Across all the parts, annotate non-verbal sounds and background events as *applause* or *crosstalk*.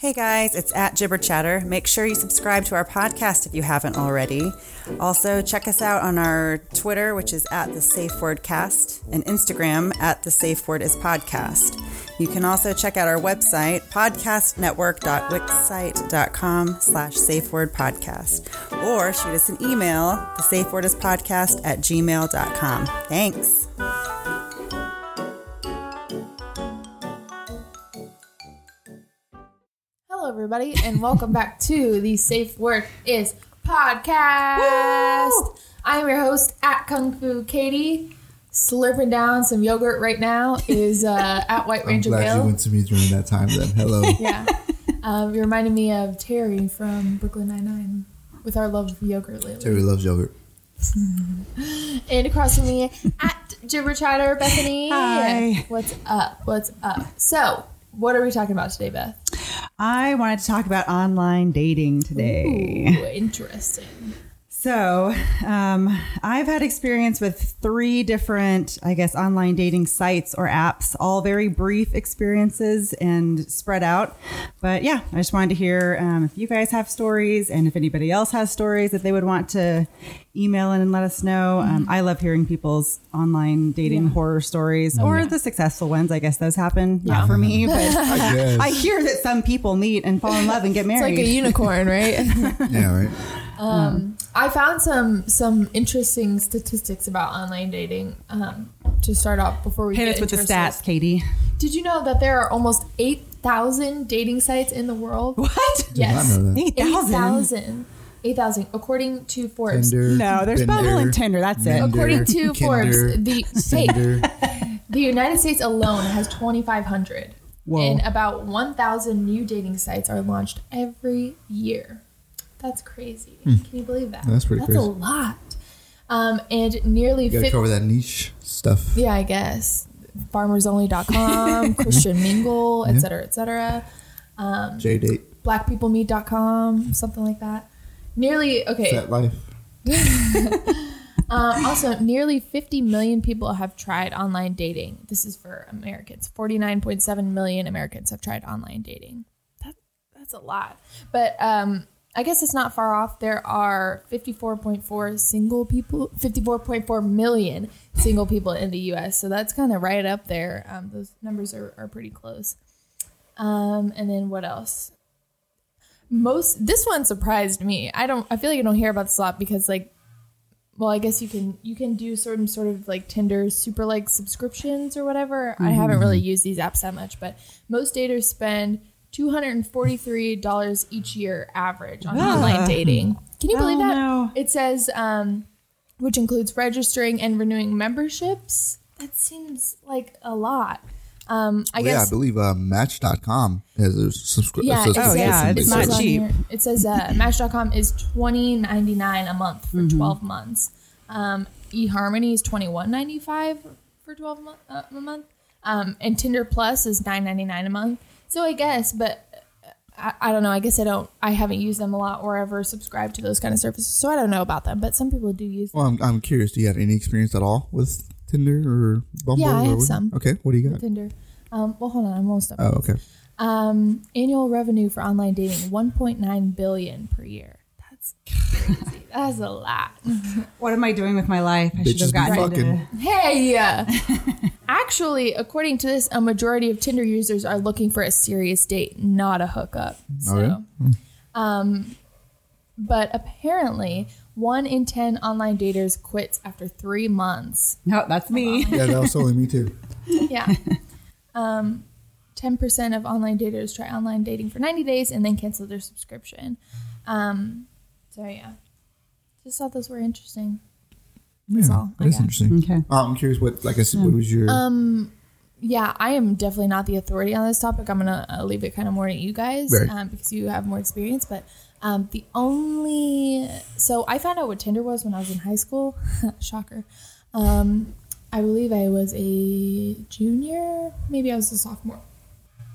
Hey guys, it's at Jibber Chatter. Make sure you subscribe to our podcast if you haven't already. Also, check us out on our Twitter, which is at the Safe Word Cast, and Instagram at the Safe Word is Podcast. You can also check out our website, podcastnetwork.wixsite.com slash safewordpodcast, or shoot us an email, the Safe Word is Podcast at gmail.com. Thanks. Everybody, and welcome back to the Safe Word is podcast. I'm your host at Kung Fu Katie. Slurping down some yogurt right now is uh, *laughs* at White I'm Ranger glad you went to me during that time. Then hello. *laughs* Yeah, um, you reminded me of Terry from Brooklyn Nine Nine with our love of yogurt lately. Terry loves yogurt. *laughs* And across from me at Jibber Chatter, Bethany. Hi. What's up? What's up? So, what are we talking about today, Beth? I wanted to talk about online dating today. Ooh, interesting. So, um, I've had experience with three different, I guess, online dating sites or apps, all very brief experiences and spread out. But yeah, I just wanted to hear um, if you guys have stories and if anybody else has stories that they would want to email in and let us know. Um, I love hearing people's online dating horror stories or the successful ones. I guess those happen. Not for me, *laughs* but I. I hear that some people meet and fall in love and get married. It's like a unicorn, right? *laughs* yeah, right. I found some some interesting statistics about online dating. Um, to start off, before we Hit get us with the into our stats, Katie. Did you know that there are almost eight thousand dating sites in the world? *laughs* What? Yes, I know that. Eight eight thousand. thousand. Eight thousand, according to Forbes. Tinder. No, there's Bender, Bumble and Tinder. That's it. Minder, According to Forbes, the hey, Tinder. *laughs* the United States alone has twenty five hundred, Whoa. and about one thousand new dating sites are launched every year. That's crazy. Can you believe that? That's pretty That's a lot. Um, and nearly You gotta 50, cover that niche stuff. Yeah, I guess. Farmersonly.com, *laughs* Christian Mingle, et cetera, et cetera. JDate. Blackpeoplemeet.com, something like that. Nearly, okay. Fat life. *laughs* Um, also, nearly 50 million people have tried online dating. This is for Americans. 49.7 million Americans have tried online dating. That, that's a lot. But um, I guess it's not far off. There are 54.4 single people, 54.4 million single people in the US. So that's kind of right up there. Um, those numbers are, are pretty close. Um, and then what else? Most this one surprised me. I don't. I feel like I don't hear about this a lot because like well i guess you can you can do certain sort of like tinder super like subscriptions or whatever i haven't really used these apps that much but most daters spend $243 each year average on online dating can you Oh, believe that no. it says um, which includes registering and renewing memberships that seems like a lot um, i Well, yeah, I guess believe uh, Match.com has a subscription. yeah, it Oh, says, yeah, it it's says not cheap. It says uh, Match.com is twenty ninety nine a month for Mm-hmm. twelve months. Um, eHarmony is twenty one ninety five for twelve mo- uh, a month, um, and Tinder Plus is nine ninety nine a month. So I guess, but uh, I, I don't know. I guess I don't. I haven't used them a lot or ever subscribed to those kind of services, so I don't know about them. But some people do use. them. Well, I'm, I'm curious. Do you have any experience at all with Tinder or Bumble? Yeah, I have some. Okay, what do you got? Tinder. Um, well, hold on. I'm almost up. Oh, okay. Um, annual revenue for online dating 1.9 billion per year. That's crazy. That's a lot. *laughs* What am I doing with my life? I should Bitches have be gotten fucking. into. Hey, uh, *laughs* actually, according to this, a majority of Tinder users are looking for a serious date, not a hookup. So, really? um, but apparently, one in ten online daters quits after three months. No, that's me. Yeah, that was totally me too. *laughs* Yeah. Um, 10% of online daters try online dating for 90 days and then cancel their subscription. Um, so, yeah. Just thought those were interesting. Yeah, all I interesting. Okay. Uh, I'm curious. What, like I said, what was your? Um, yeah, I am definitely not the authority on this topic. I'm gonna uh, leave it kind of more to you guys Right. um, because you have more experience. But um, the only so I found out what Tinder was when I was in high school. *laughs* Shocker. Um, I believe I was a junior. Maybe I was a sophomore.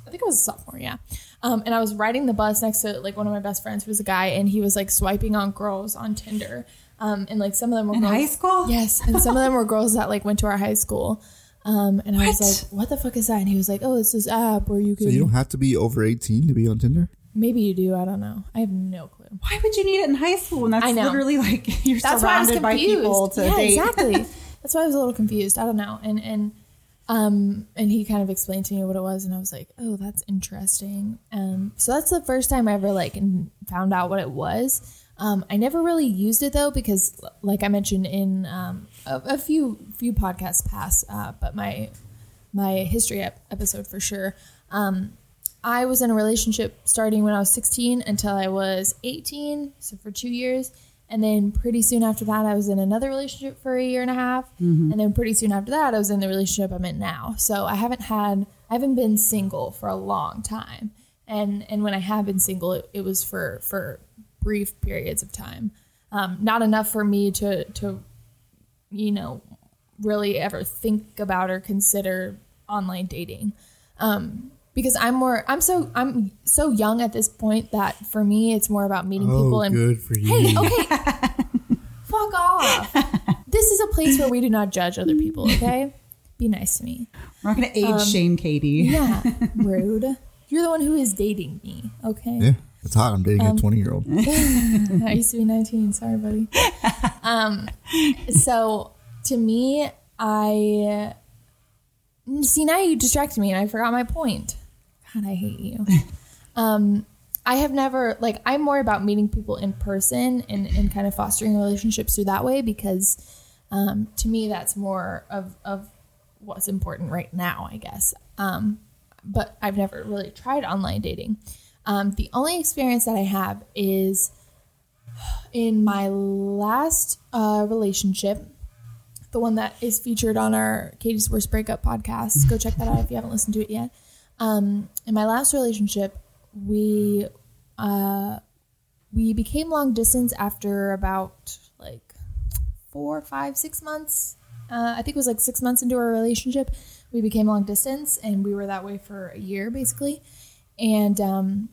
I think I was a sophomore, yeah. Um, and I was riding the bus next to like one of my best friends who was a guy, and he was like swiping on girls on Tinder. Um, and like some of them were In girls, high school? Yes, and some of them were girls that like went to our high school. Um, and I was like, "What the fuck is that?" And he was like, "Oh, it's this app where you can So you don't have to be over 18 to be on Tinder? maybe you do. I don't know. I have no clue." Why would you need it in high school? And that's I know. literally like *laughs* you're That's why I was surrounded by confused. people to yeah, date. exactly. *laughs* That's why I was a little confused. I don't know. And and um and he kind of explained to me what it was, and I was like, "Oh, that's interesting." Um, so that's the first time I ever like found out what it was. Um, I never really used it though because, like I mentioned in um, a, a few few podcasts past, uh, but my my history ep- episode for sure. Um, I was in a relationship starting when I was 16 until I was 18, so for two years. And then pretty soon after that, I was in another relationship for a year and a half. And then pretty soon after that, I was in the relationship I'm in now. So I haven't had, I haven't been single for a long time. And and when I have been single, it, it was for for brief periods of time, um, not enough for me to to you know really ever think about or consider online dating um because i'm more i'm so i'm so young at this point that for me it's more about meeting people Oh, and good for you. hey okay *laughs* fuck off this is a place where we do not judge other people okay be nice to me We're not going to age Um, shame Katie. yeah *laughs* rude you're the one who is dating me okay Yeah, it's hot. I'm dating Um, a 20 year old. *laughs* I used to be 19. Sorry, buddy. Um, so to me, I see now you distracted me and I forgot my point. God, I hate you. *laughs* Um, I have never like I'm more about meeting people in person and, and kind of fostering relationships through that way because um, to me that's more of of what's important right now, I guess. Um, but I've never really tried online dating. Um, the only experience that I have is in my last uh, relationship, the one that is featured on our Katie's Worst Breakup podcast. Go check that out if you haven't listened to it yet. Um, in my last relationship, we uh, we became long distance after about like four, five, six months. Uh, I think it was like six months into our relationship. We became long distance, and we were that way for a year basically. And um,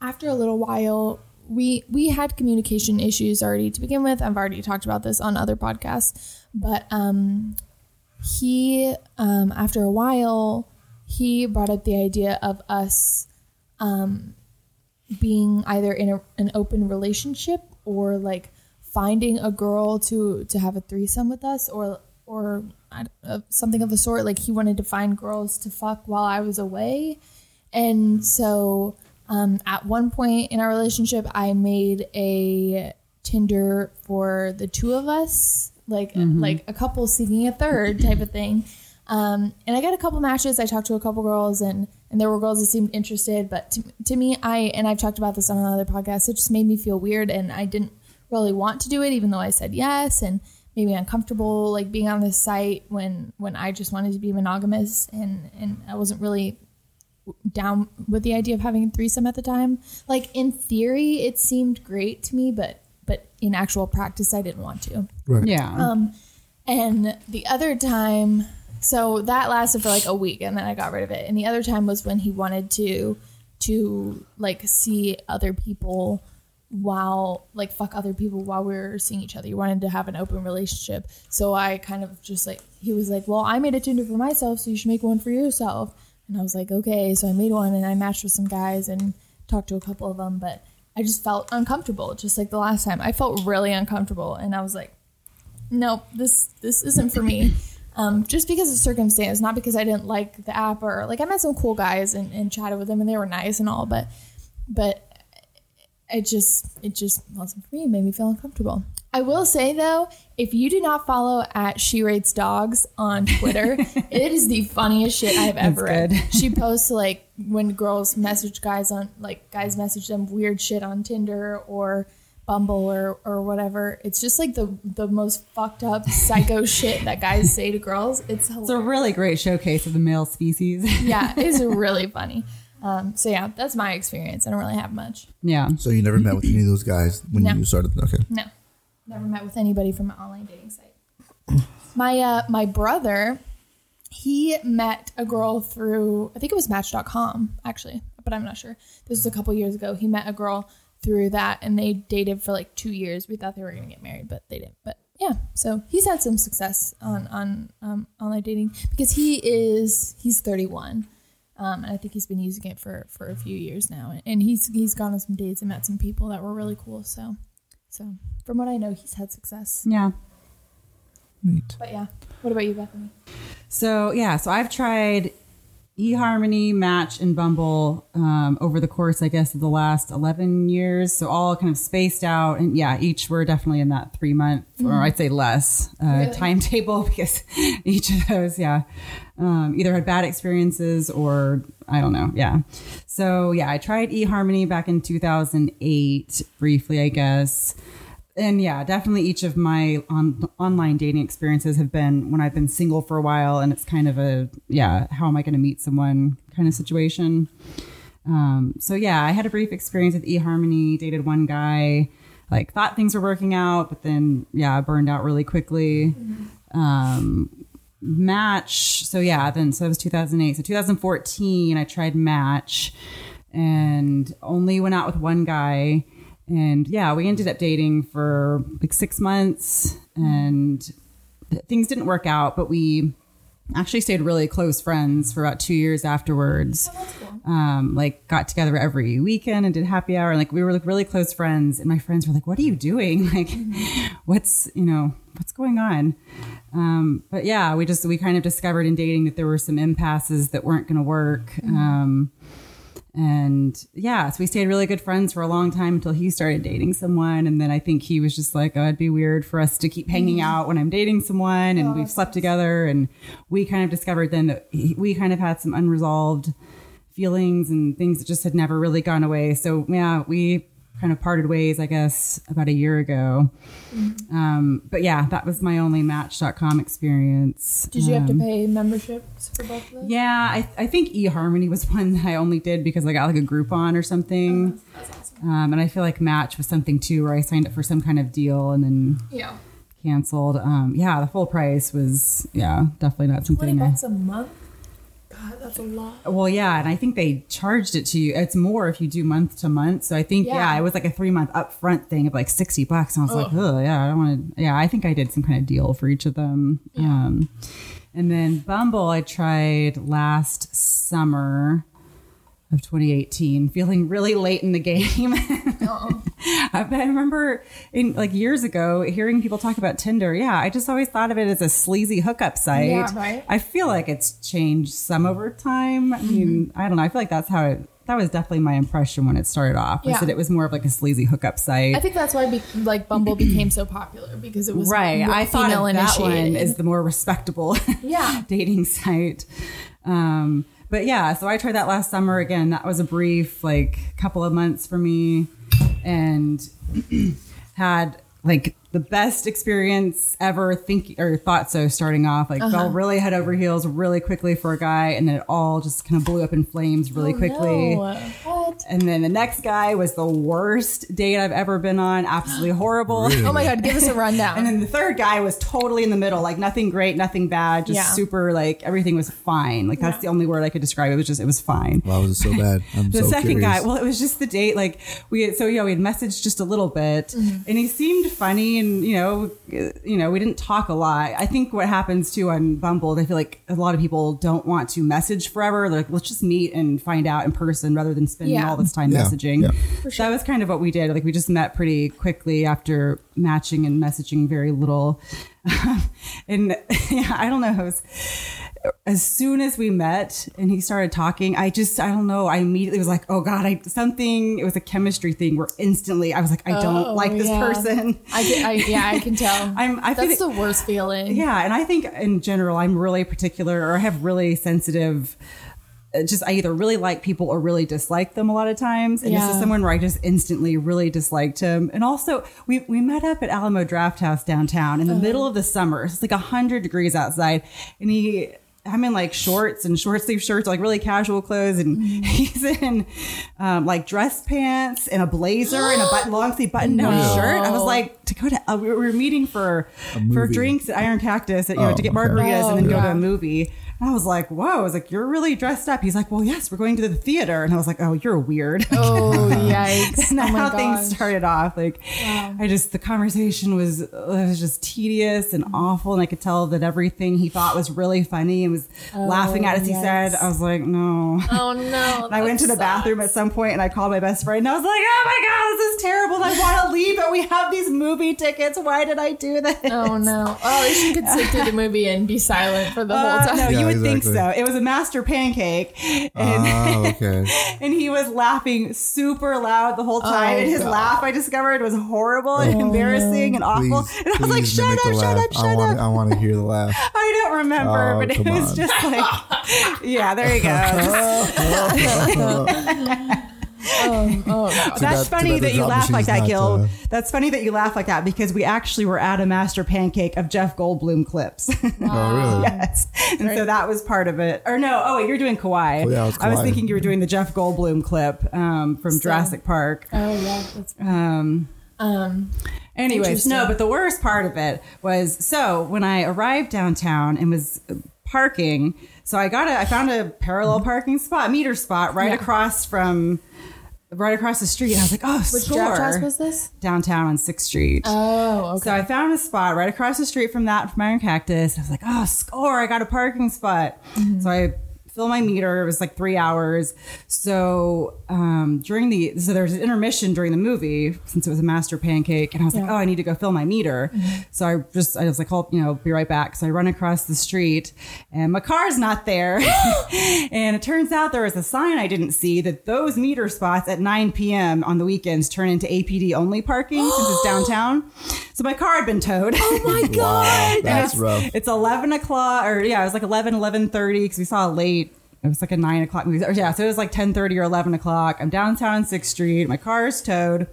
after a little while, we we had communication issues already to begin with. I've already talked about this on other podcasts, but um, he um, after a while he brought up the idea of us um, being either in a, an open relationship or like finding a girl to to have a threesome with us or or something of the sort. Like he wanted to find girls to fuck while I was away. And so um, at one point in our relationship I made a Tinder for the two of us like like a couple seeking a third type of thing um, and I got a couple matches. I talked to a couple girls, and and there were girls that seemed interested. But to, to me, I and I've talked about this on another podcast. It just made me feel weird, and I didn't really want to do it, even though I said yes, and maybe uncomfortable like being on this site when when I just wanted to be monogamous, and and I wasn't really down with the idea of having a threesome at the time. Like in theory, it seemed great to me, but but in actual practice, I didn't want to. Right. Yeah. Um, and the other time, so that lasted for like a week, and then I got rid of it. And the other time was when he wanted to to like see other people while like fuck other people while we were seeing each other. He wanted to have an open relationship. So I kind of just like he was like, "Well, I made a Tinder for myself, so you should make one for yourself." And I was like, "Okay." So I made one, and I matched with some guys and talked to a couple of them, but I just felt uncomfortable, just like the last time. I felt really uncomfortable, and I was like, nope, this this isn't for me. Um, just because of circumstance, not because I didn't like the app or like I met some cool guys and, and chatted with them and they were nice and all, but but it just it just wasn't for me. It made me feel uncomfortable. I will say though, if you do not follow at She Rates Dogs on Twitter, *laughs* it is the funniest shit I've ever read. She posts like when girls message guys on like guys message them weird shit on Tinder or Bumble or or whatever. It's just like the the most fucked up psycho *laughs* shit that guys say to girls. It's it's a really great showcase of the male species. *laughs* yeah, it's *laughs* really funny. Um, so yeah, that's my experience. I don't really have much. yeah. So you never met with any of those guys when No. you started? Okay. No, never met with anybody from an online dating site. My uh, my brother, he met a girl through I think it was Match.com actually, but I'm not sure. This was a couple years ago. He met a girl through that, and they dated for like two years. We thought they were gonna get married, but they didn't. But yeah, so he's had some success on on um, online dating because he is he's 31. Um, and I think he's been using it for, for a few years now, and he's he's gone on some dates and met some people that were really cool. So, so from what I know, he's had success. Yeah. Neat. But yeah, what about you, Bethany? So yeah, so I've tried eHarmony, Match, and Bumble um, over the course, I guess, of the last eleven years. So all kind of spaced out, and yeah, each were definitely in that three month, or I'd say less, uh, Really? timetable *laughs* because each of those, yeah, um, either had bad experiences or I don't know, yeah. So yeah, I tried eHarmony back in two thousand eight briefly, I guess and yeah, definitely each of my on, online dating experiences have been when I've been single for a while, and it's kind of a yeah, how am I going to meet someone kind of situation. Um, so yeah, I had a brief experience with eHarmony. Dated one guy, like thought things were working out, but then yeah, burned out really quickly. Um, Match. So yeah, then so it was 2008. So 2014, I tried Match, and only went out with one guy. And yeah, we ended up dating for like six months, and things didn't work out. But we actually stayed really close friends for about two years afterwards. Um, like got together every weekend and did happy hour. And like we were like really close friends. And my friends were like, "What are you doing? *laughs* Like, what's you know what's going on?" Um, but yeah, we just we kind of discovered in dating that there were some impasses that weren't going to work. Um, and yeah, so we stayed really good friends for a long time until he started dating someone. And then I think he was just like, oh, it'd be weird for us to keep hanging mm-hmm. out when I'm dating someone. And we've slept together. And we kind of discovered then that he, we kind of had some unresolved feelings and things that just had never really gone away. So yeah, we kind of parted ways, I guess, about a year ago. Um, but yeah, that was my only Match.com experience. Did you have to Um, pay memberships for both of those? yeah, I, I think eHarmony was *laughs* one that I only did because I got like a Groupon or something. Um, and I feel like Match was something too where I signed up for some kind of deal and then Yeah, canceled. Um, yeah, the full price was, yeah, definitely not twenty something. I, bucks a month. God, that's a lot. well, yeah, and I think they charged it to you. It's more if you do month to month. So I think, yeah, Yeah. it was like a three month upfront thing of like 60 bucks. And I was like, oh, yeah, I don't want to. Yeah, I think I did some kind of deal for each of them. Um, and then Bumble, I tried last summer of 2018, feeling really late in the game. *laughs* I I remember in like years ago hearing people talk about Tinder. Yeah, I just always thought of it as a sleazy hookup site. Yeah, right. I feel like it's changed some over time. I mean, I don't know. I feel like that's how it. That was definitely my impression when it started off. Was Yeah. that it was more of like a sleazy hookup site. I think that's why be- like Bumble *clears throat* became so popular because it was right. I thought that one is the more respectable Yeah. *laughs* dating site. Um, but yeah, so I tried that last summer again. That was a brief like couple of months for me, and *clears throat* had like the best experience ever thinking or thought so starting off like Uh-huh. fell really head over heels really quickly for a guy and then it all just kind of blew up in flames really Oh, quickly no. What? and then the next guy was the worst date I've ever been on absolutely *gasps* horrible Really? Oh my god, give us a rundown. and then the third guy was totally in the middle, like nothing great, nothing bad, just Yeah. super like everything was fine. Like that's Yeah. the only word I could describe it. It was just it was fine. Why was it so bad? *laughs* I'm The so second curious. guy, well, it was just the date. Like we, had, so yeah, we had messaged just a little bit, and he seemed funny, and you know, you know, we didn't talk a lot. I think what happens too on Bumble, I feel like a lot of people don't want to message forever. They're like, let's just meet and find out in person rather than spending Yeah. all this time Yeah, messaging. yeah. So that was kind of what we did. Like we just met pretty quickly after matching and messaging very little. *laughs* and *laughs* yeah, I don't know. It was, as soon as we met and he started talking, I just, I don't know. I immediately was like, oh God, I something, it was a chemistry thing where instantly I was like, I don't Oh, like this yeah. person. I, can, I yeah, I can tell. *laughs* I'm- I That's the worst feeling. Yeah, and I think in general, I'm really particular or I have really sensitive. uh, Just I either really like people or really dislike them a lot of times, and this is someone where I just instantly really disliked him. And also, we we met up at Alamo Drafthouse downtown in Uh-huh. the middle of the summer. It's like hundred degrees outside, and he. I'm in like shorts and short sleeve shirts, like really casual clothes, and Mm-hmm. *laughs* he's in um, like dress pants and a blazer and a button, *gasps* long sleeve button down No. shirt. I was like, to go to uh, we were meeting for for drinks at Iron Cactus, you know, Oh, to get okay. margaritas Oh, and then go to a movie. And I was like, whoa. I was like, you're really dressed up. He's like, well, yes, we're going to the theater. And I was like, oh, you're weird. Oh *laughs* yikes! And *laughs* oh how gosh. things started off. Like, I just, the conversation was, it was just tedious and awful. And I could tell that everything he thought was really funny and was laughing at as he yes. said. I was like, no. Oh no! *laughs* And I went to the bathroom at some point and I called my best friend and I was like, oh my God, this is terrible. And I want to leave, but we have these movie tickets. Why did I do this? Oh no! Oh, at least you could sit through the movie and be silent for the whole Uh, time. no, Yeah, you would think so. It was a master pancake, ah, and, Oh, okay. *laughs* and he was laughing super loud the whole time. Oh, and his God. laugh, I discovered, was horrible and oh, embarrassing and awful. Please, and I was like, "Shut up, shut laugh. up, shut I want, up." I want to hear the laugh. *laughs* I don't remember, Oh, but it was on. just like, *laughs* yeah, there you go. *laughs* Oh, oh God. That's bad- too funny bad the that you laugh like that, not, Gil. uh, That's funny that you laugh like that because we actually were at a master pancake of Jeff Goldblum clips. *laughs* Oh, really? yes. And so that was part of it. Or no, oh wait, you're doing Kauai. Oh, yeah, it was I was thinking you were doing the Jeff Goldblum clip um, from Jurassic Park. Oh yeah. That's, Um, um. anyways, no, but the worst part of it was so when I arrived downtown and was parking, so I got a, I found a parallel parking spot, meter spot right Yeah. across from, right across the street. I was like, oh, Which score. draft was this? downtown on Sixth Street. Oh, okay. So I found a spot right across the street from that from Iron Cactus. I was like, oh, score! I got a parking spot. Mm-hmm. So I fill my meter. It was like three hours. So um, during the so there was an intermission during the movie since it was a master pancake, and I was like, oh, I need to go fill my meter. So I just I was like, oh, you know, be right back. So I run across the street, and my car's not there. *gasps* and it turns out there was a sign I didn't see that those meter spots at 9 p.m. on the weekends turn into APD only parking since it's *gasps* downtown. So my car had been towed. oh my *laughs* God. Wow, that's it's, rough. It's 11 o'clock, or yeah, it was like 11, 11.30 because we saw it late. It was like a 9 o'clock movie. Or yeah, so it was like 10.30 or 11 o'clock. I'm downtown 6th Street. My car is towed.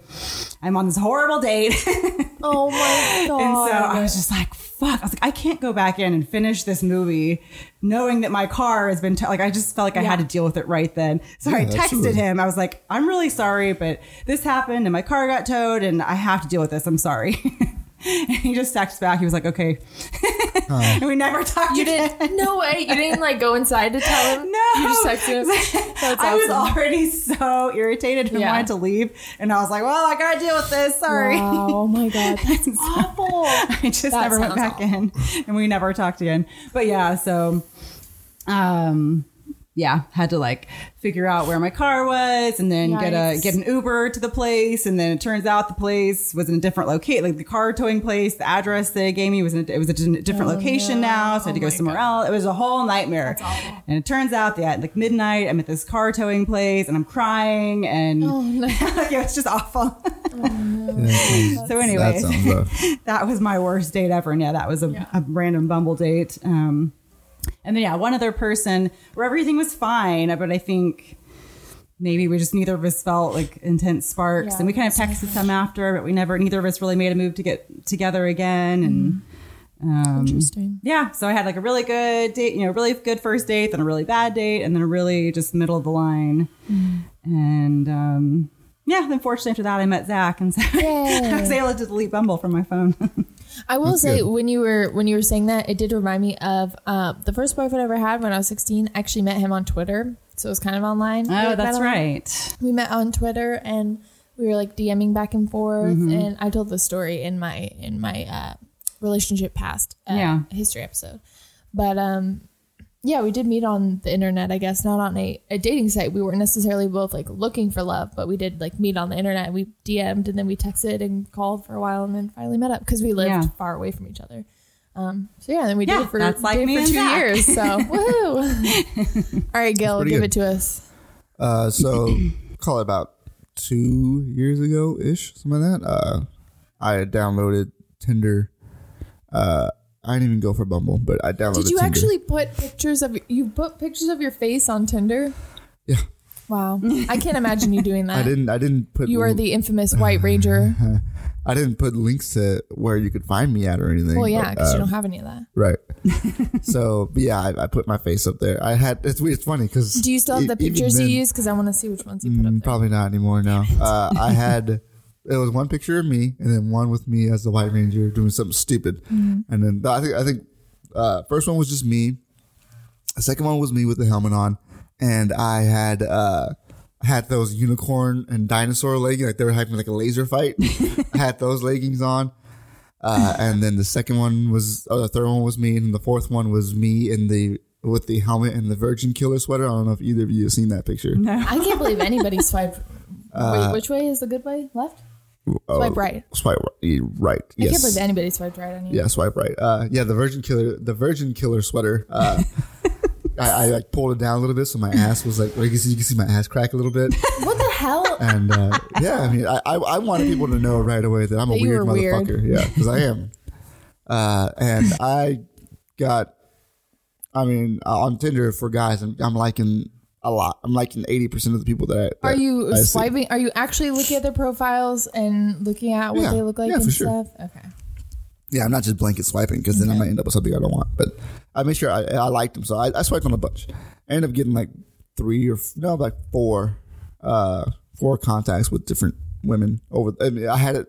I'm on this horrible date. *laughs* Oh my God. And so I was just like, fuck. I was like, I can't go back in and finish this movie knowing that my car has been, t- like, I just felt like I had to deal with it right then. So I texted absolutely. him. I was like, I'm really sorry, but this happened and my car got towed and I have to deal with this. I'm sorry. *laughs* and *laughs* he just texted back. He was like, okay. *laughs* and we never talked you again. didn't. No way. You didn't like go inside to tell him. No, You just texted him. *laughs* That's I was already so irritated and Yeah. wanted to leave, and I was like, "Well, I gotta deal with this. Sorry." Wow, oh my God. That's awful. I just That never went sounds back in, and we never talked again. But yeah, so, um, yeah, had to like figure out where my car was, and then get a get an Uber to the place, and then it turns out the place was in a different location, like the car towing place. The address they gave me was in a, it was a different Oh, location no. now, so I had to Oh go somewhere God. else. It was a whole nightmare. And it turns out that like midnight, I'm at this car towing place, and I'm crying, and Oh no. like, it was just awful. *laughs* Yeah, please. so anyway, sounds rough. *laughs* that was my worst date ever. And yeah, that was a, Yeah. a random Bumble date. Um, and then yeah, one other person where everything was fine, but I think maybe we just neither of us felt like intense sparks, Yeah, and we kind of texted some after, but we never neither of us really made a move to get together again. And um, Interesting. yeah, so I had like a really good date, you know, really good first date, then a really bad date, and then a really just middle of the line. And um, yeah, then fortunately after that, I met Zach, and so I was able to delete Bumble from my phone. I will That's say good. when you were when you were saying that, it did remind me of uh, the first boyfriend I ever had when I was 16. I actually met him on Twitter, so it was kind of online. Oh, like, that's met right. We met on Twitter and we were like DMing back and forth, Mm-hmm. and I told the story in my in my uh, relationship past uh, Yeah. history episode. But um, yeah, we did meet on the internet. I guess not on a, a dating site. We weren't necessarily both like looking for love, but we did like meet on the internet. We DM'd and then we texted and called for a while, and then finally met up because we lived Yeah. far away from each other. Um, so yeah, then we Yeah, did it for, that's like did it me for two Zach. years. So *laughs* woohoo! All right, Gil, give good. it to us. Uh, so *clears throat* call it about two years ago ish, something like that. Uh, I had downloaded Tinder. Uh, I didn't even go for Bumble, but I downloaded. Did you Tinder. actually put pictures of you put pictures of your face on Tinder? Yeah, Wow, I can't imagine you doing *laughs* that. I didn't. I didn't put. You are the infamous White Ranger. *laughs* I didn't put links to where you could find me at or anything. Well, yeah, because uh, you don't have any of that. Right. *laughs* so, but yeah, I, I put my face up there. I had it's weird. It's funny because Do you still have the pictures you use? Because I want to see which ones you put up there. Mm, Probably not anymore. now. Uh, I had it was one picture of me and then one with me as the White Ranger doing something stupid, Mm-hmm. and then I think I think uh, first one was just me, The second one was me with the helmet on, and I had uh, had those unicorn and dinosaur leggings, like they were having like a laser fight. *laughs* I had those leggings on. Uh, and then the second one was, oh, the third one was me, and the fourth one was me in the with the helmet and the Virgin Killer sweater. I don't know if either of you have seen that picture. No. I can't believe anybody *laughs* swiped. Wait, which way is the good way? Left? Oh, Swipe right. Swipe right. right. I can't Yes. believe anybody swiped right on you. Yeah, swipe right. Uh, yeah, the Virgin Killer, the Virgin Killer sweater. Uh, *laughs* I, I like pulled it down a little bit, so my ass was like, you can see, you can see my ass crack a little bit. *laughs* What the hell? And uh, yeah, I mean, I, I I wanted people to know right away that I'm a That you weird were weird. motherfucker. Yeah, because I am. Uh, and I got, I mean, uh, on Tinder for guys, I'm, I'm liking a lot. I'm liking 80 percent of the people that I. Are you I see. swiping? Are you actually looking at their profiles and looking at what Yeah. they look like Yeah, and for sure. stuff? Okay. Yeah, I'm not just blanket swiping because then I might end up with something I don't want. But I made sure I, I liked them, so I, I swiped on a bunch. I ended up getting like three or no, like four, uh, four contacts with different women over. I, mean, I had it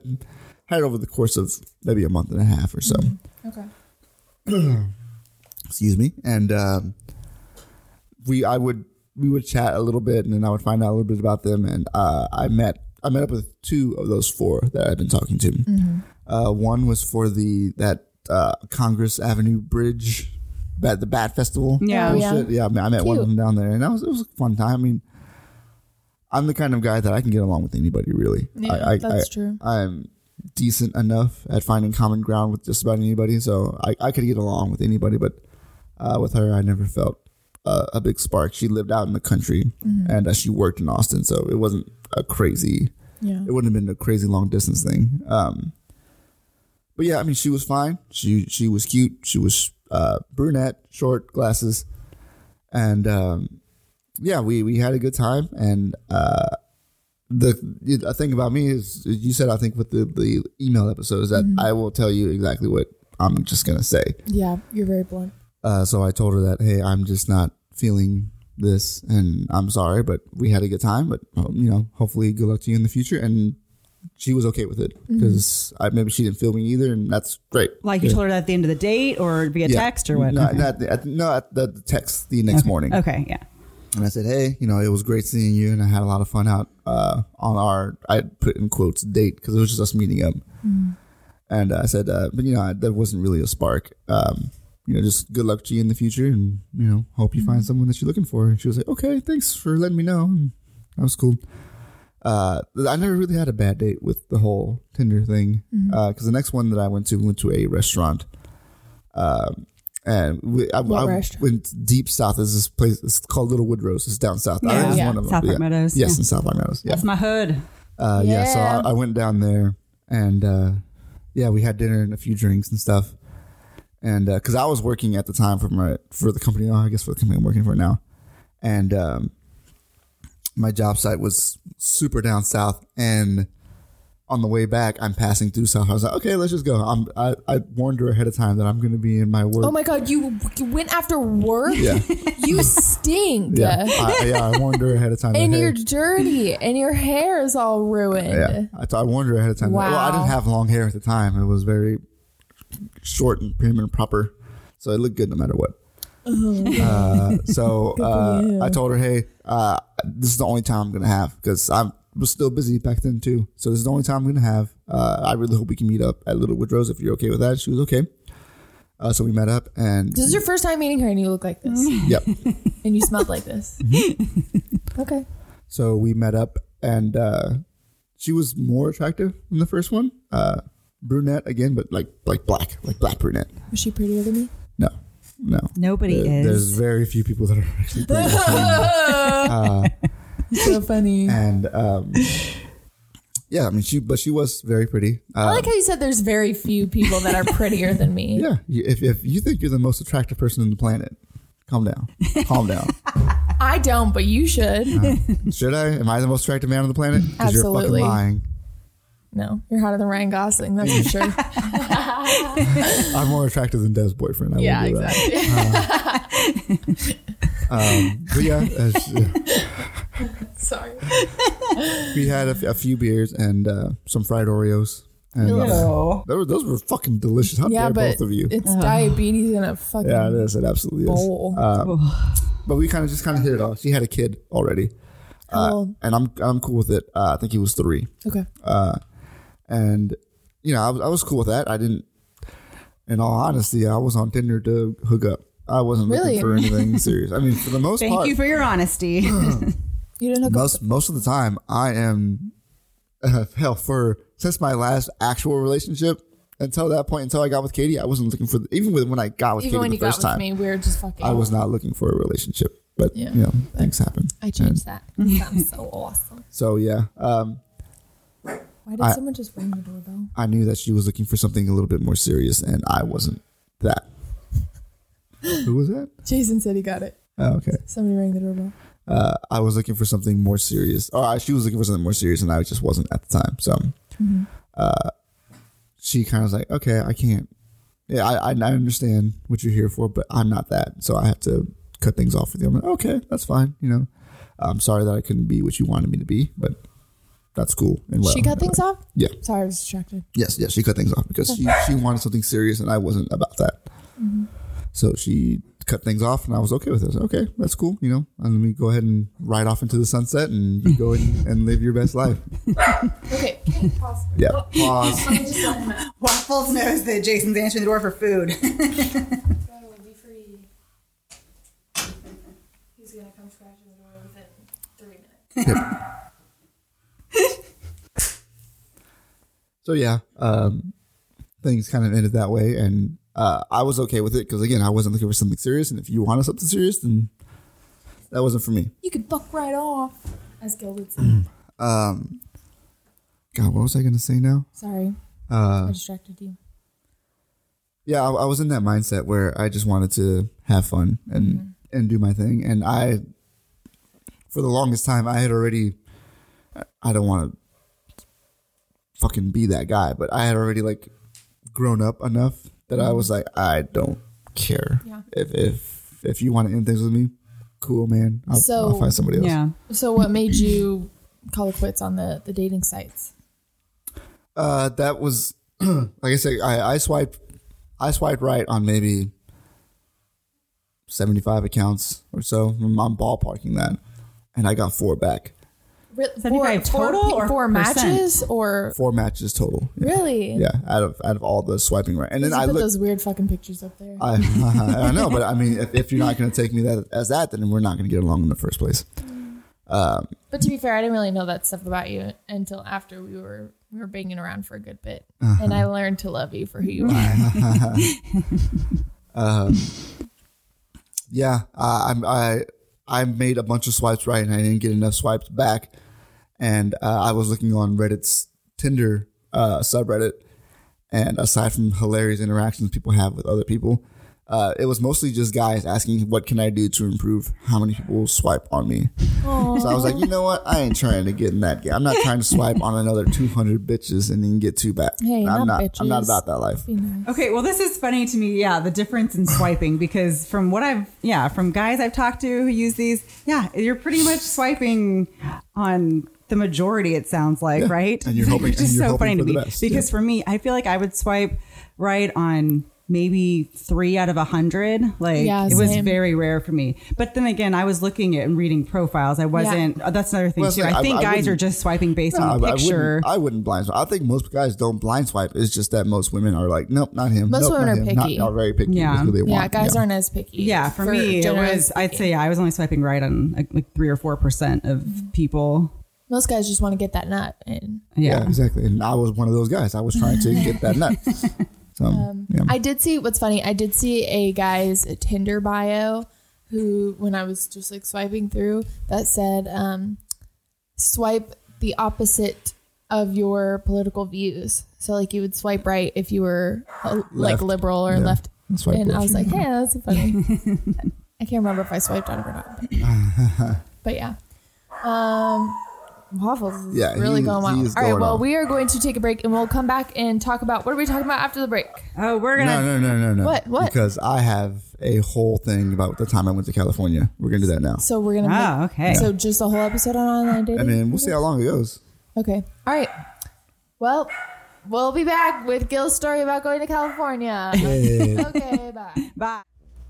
had it over the course of maybe a month and a half or so. Okay. *clears throat* Excuse me, and um, we I would we would chat a little bit, and then I would find out a little bit about them. And uh, I met I met up with two of those four that I've been talking to. Uh, one was for the that uh, Congress Avenue Bridge, bat, the Bat Festival. Yeah. Oh, yeah. yeah. I, mean, I met one of them down there, and that was it was a fun time. I mean, I'm the kind of guy that I can get along with anybody. Really, Yeah, I, I, that's I, true. I'm decent enough at finding common ground with just about anybody, so I, I could get along with anybody. But uh, with her, I never felt uh, a big spark. She lived out in the country, and uh, she worked in Austin, so it wasn't a crazy. Yeah. It wouldn't have been a crazy long distance thing. Um, but yeah, I mean, she was fine. She she was cute. She was uh, brunette, short glasses, and um, yeah, we we had a good time. And uh, the the thing about me is, you said I think with the the email episode is that I will tell you exactly what I'm just gonna say. Yeah, you're very blunt. Uh, so I told her that, hey, I'm just not feeling this, and I'm sorry, but we had a good time. But um, you know, hopefully, good luck to you in the future. And she was okay with it because I maybe she didn't feel me either, and that's great. Like you told her that at the end of the date or via Yeah. text or what? No, okay. not the, at, no, at the, text the next morning. okay, yeah. And I said, hey, you know, it was great seeing you, and I had a lot of fun out uh, on our, I put in quotes, date, because it was just us meeting up. And I said, uh, but, you know, I, that wasn't really a spark. Um, you know, just good luck to you in the future, and, you know, hope you find someone that you're looking for. And she was like, okay, thanks for letting me know. And that was cool. Uh, I never really had a bad date with the whole Tinder thing. Because the next one that I went to, we went to a restaurant. Um, and we, I, I restaurant? went deep south. There's this place. It's called Little Woodrow's. It's down south. Yeah. Yeah. one of them. South Park yeah. Meadows, Yes, yeah. in Southpark Meadows. Yeah. That's my hood. Uh, yeah. So I, I went down there, and uh, yeah, we had dinner and a few drinks and stuff. And because I was working at the time for my for the company, oh, I guess for the company I'm working for now, and um, my job site was super down south. And on the way back, I'm passing through south. I was like, okay, let's just go. I'm, I I warned her ahead of time that I'm going to be in my work. Oh my god, you, went after work? yeah, *laughs* You stink. yeah, I, yeah. I warned her ahead of time. And hey, you're dirty and your hair is all ruined. Yeah, I, warned her ahead of time. Well, I didn't have long hair at the time. It was very short and prim and proper, so it looked good no matter what. Uh, so *laughs* uh, I told her, "Hey, uh, this is the only time I'm gonna have because I was still busy back then too. So this is the only time I'm gonna have. Uh, I really hope we can meet up at Little Woodrow's if you're okay with that." She was okay. Uh, so we met up, and This is your first time meeting her and you look like this. *laughs* yep. and you smelled like this. *laughs* Mm-hmm. okay. So we met up, and uh, she was more attractive than the first one. Uh, brunette again, but like like black, like black brunette. Was she prettier than me? No, no. Nobody There- There's very few people that are actually pretty *laughs* uh, So funny. and um, yeah, I mean she, but she was very pretty. I Uh, like how you said there's very few people that are prettier than me. *laughs* yeah, if if you think you're the most attractive person on the planet, calm down, calm down. *laughs* I don't, but you should. Should I? Am I the most attractive man on the planet? 'Cause You're Absolutely. fucking lying. No, you're hotter than Ryan Gosling, that's for sure. *laughs* I'm more attractive than Dev's boyfriend. I will yeah, do that. exactly. *laughs* Um, but yeah, uh, Sorry. we had a, f- a few beers and uh, some fried Oreos, And uh, Ew. they were, those were fucking delicious. How Yeah, dare but both of you? it's diabetes in a fucking Yeah, it is. It absolutely is. bowl. Uh, but we kind of just kind of hit it off. She had a kid already, uh, old? and I'm I'm cool with it. Uh, I think he was three, Okay. And you know I, was- I was cool with that. I didn't. In all honesty, I was on Tinder to hook up. I wasn't Really? looking for anything *laughs* serious. I mean, for the most Thank part, you for your honesty. *clears throat* *laughs* You didn't hook up. most most of the time, I am uh, *laughs* hell for since my last actual relationship until that point, until I got with Katie, I wasn't looking for even with when I got with Even Katie when the you got first with time. me, we were just fucking. I was not looking for a relationship, but Yeah. you know things happen. I changed that. I'm so awesome. So yeah, um, Why did I- someone just ring the doorbell? I knew that she was looking for something a little bit more serious, and I wasn't that. *laughs* Who was that? Jason said he got it. Oh, okay. Somebody rang the doorbell. Uh, I was looking for something more serious. Or uh, she was looking for something more serious, and I just wasn't at the time. So, uh, she kind of was like, "Okay, I can't. Yeah, I, I I understand what you're here for, but I'm not that. So I have to cut things off with you." I'm like, "Okay, that's fine. You know, I'm sorry that I couldn't be what you wanted me to be, but that's cool." And well, she cut things off? Yeah. Sorry, I was distracted. Yes, yes, she cut things off because she, she wanted something serious and I wasn't about that. Mm-hmm. So she cut things off and I was okay with it. I was okay, that's cool. You know, and let me go ahead and ride off into the sunset and you go and, *laughs* and live your best life. Okay, pause. Yeah. Pause. Let me *laughs* just let him out. Waffles knows that Jason's answering the door for food. *laughs* Go. He's gonna come scratching the door within three minutes. So yeah, um, things kind of ended that way, and uh, I was okay with it because again, I wasn't looking for something serious, and if you wanted something serious, then that wasn't for me. You could fuck right off, as Gil would say. *clears throat* Um, God, what was I gonna say now? Sorry, Uh, I distracted you. yeah, I, I was in that mindset where I just wanted to have fun and and do my thing, and I, for the longest time, I had already, I don't want to fucking be that guy, but I had already like grown up enough that I was like, I don't care Yeah. if if if you want to end things with me, cool, man. I'll, So- I'll find somebody else. yeah. So, what made you call it quits on the the dating sites? Uh, that was *clears throat* like I said, I, I swiped, I swiped right on maybe seventy-five accounts or so. I'm ballparking that, and I got four back, Re- 75 total or four matches or four matches total. Yeah, really? yeah out of out of all the swiping right, and then You I put looked. those weird fucking pictures up there. I, *laughs* I know, but I mean, if, if you're not going to take me that as that, then we're not going to get along in the first place. Um, But to be fair, I didn't really know that stuff about you until after we were we were banging around for a good bit, Uh-huh. and I learned to love you for who you *laughs* are. um, yeah, I, I'm- I I made a bunch of swipes right, and I didn't get enough swipes back. And uh, I was looking on Reddit's Tinder uh, subreddit, and aside from hilarious interactions people have with other people, uh, it was mostly just guys asking, "What can I do to improve how many people swipe on me?" So I was like, you know what? I ain't trying to get in that game. I'm not trying to swipe on another 200 bitches and then get two back. Hey, I'm not not. I'm not about that life. Nice. Okay, well, this is funny to me. Yeah, the difference in swiping because from what I've, yeah, from guys I've talked to who use these, yeah, you're pretty much swiping on the majority. It sounds like, right? and you're hoping- *laughs* Which is and you're so hoping funny to for the me best, because yeah. for me, I feel like I would swipe right on maybe three out of a hundred. Like Yeah, it was very rare for me. But then again, I was looking at and reading profiles. I wasn't. uh, That's another thing Well, too. like, I I- think I guys wouldn't- are just swiping based No, on I, the I picture. wouldn't. I wouldn't blind swipe. I think most guys don't blind swipe. It's just that most women are like, nope, not him. Most nope, women not are him. Not- picky. are very picky. Yeah. with who they Yeah, want. guys aren't as picky. Yeah, for, me, it generally was. I'd speaking. say I was only swiping right on like, like three or four percent of people. Most guys just want to get that nut, and Yeah. Yeah, exactly. And I was one of those guys. I was trying to get that nut. *laughs* So, Um, yeah. I did see what's funny. I did see a guy's Tinder bio who, when I was just like swiping through, that said, um, "Swipe the opposite of your political views." So, like, you would swipe right if you were uh, like liberal or Yeah. left. Swipe and I was like, yeah. "Hey, that's funny." *laughs* I can't remember if I swiped on it or not, *laughs* but yeah. Um, Waffles is Yeah, really he- going well. he All is right, going well, on. we are going to take a break and we'll come back and talk about what are we talking about after the break? Oh, we're gonna. no, no, no, no, no. What? What? Because I have a whole thing about the time I went to California. We're gonna do that now. So we're gonna. Oh, make- okay. So just a whole episode on online dating. I mean, we'll see how long it goes. Okay. All right. Well, We'll be back with Gil's story about going to California. okay, bye. Bye.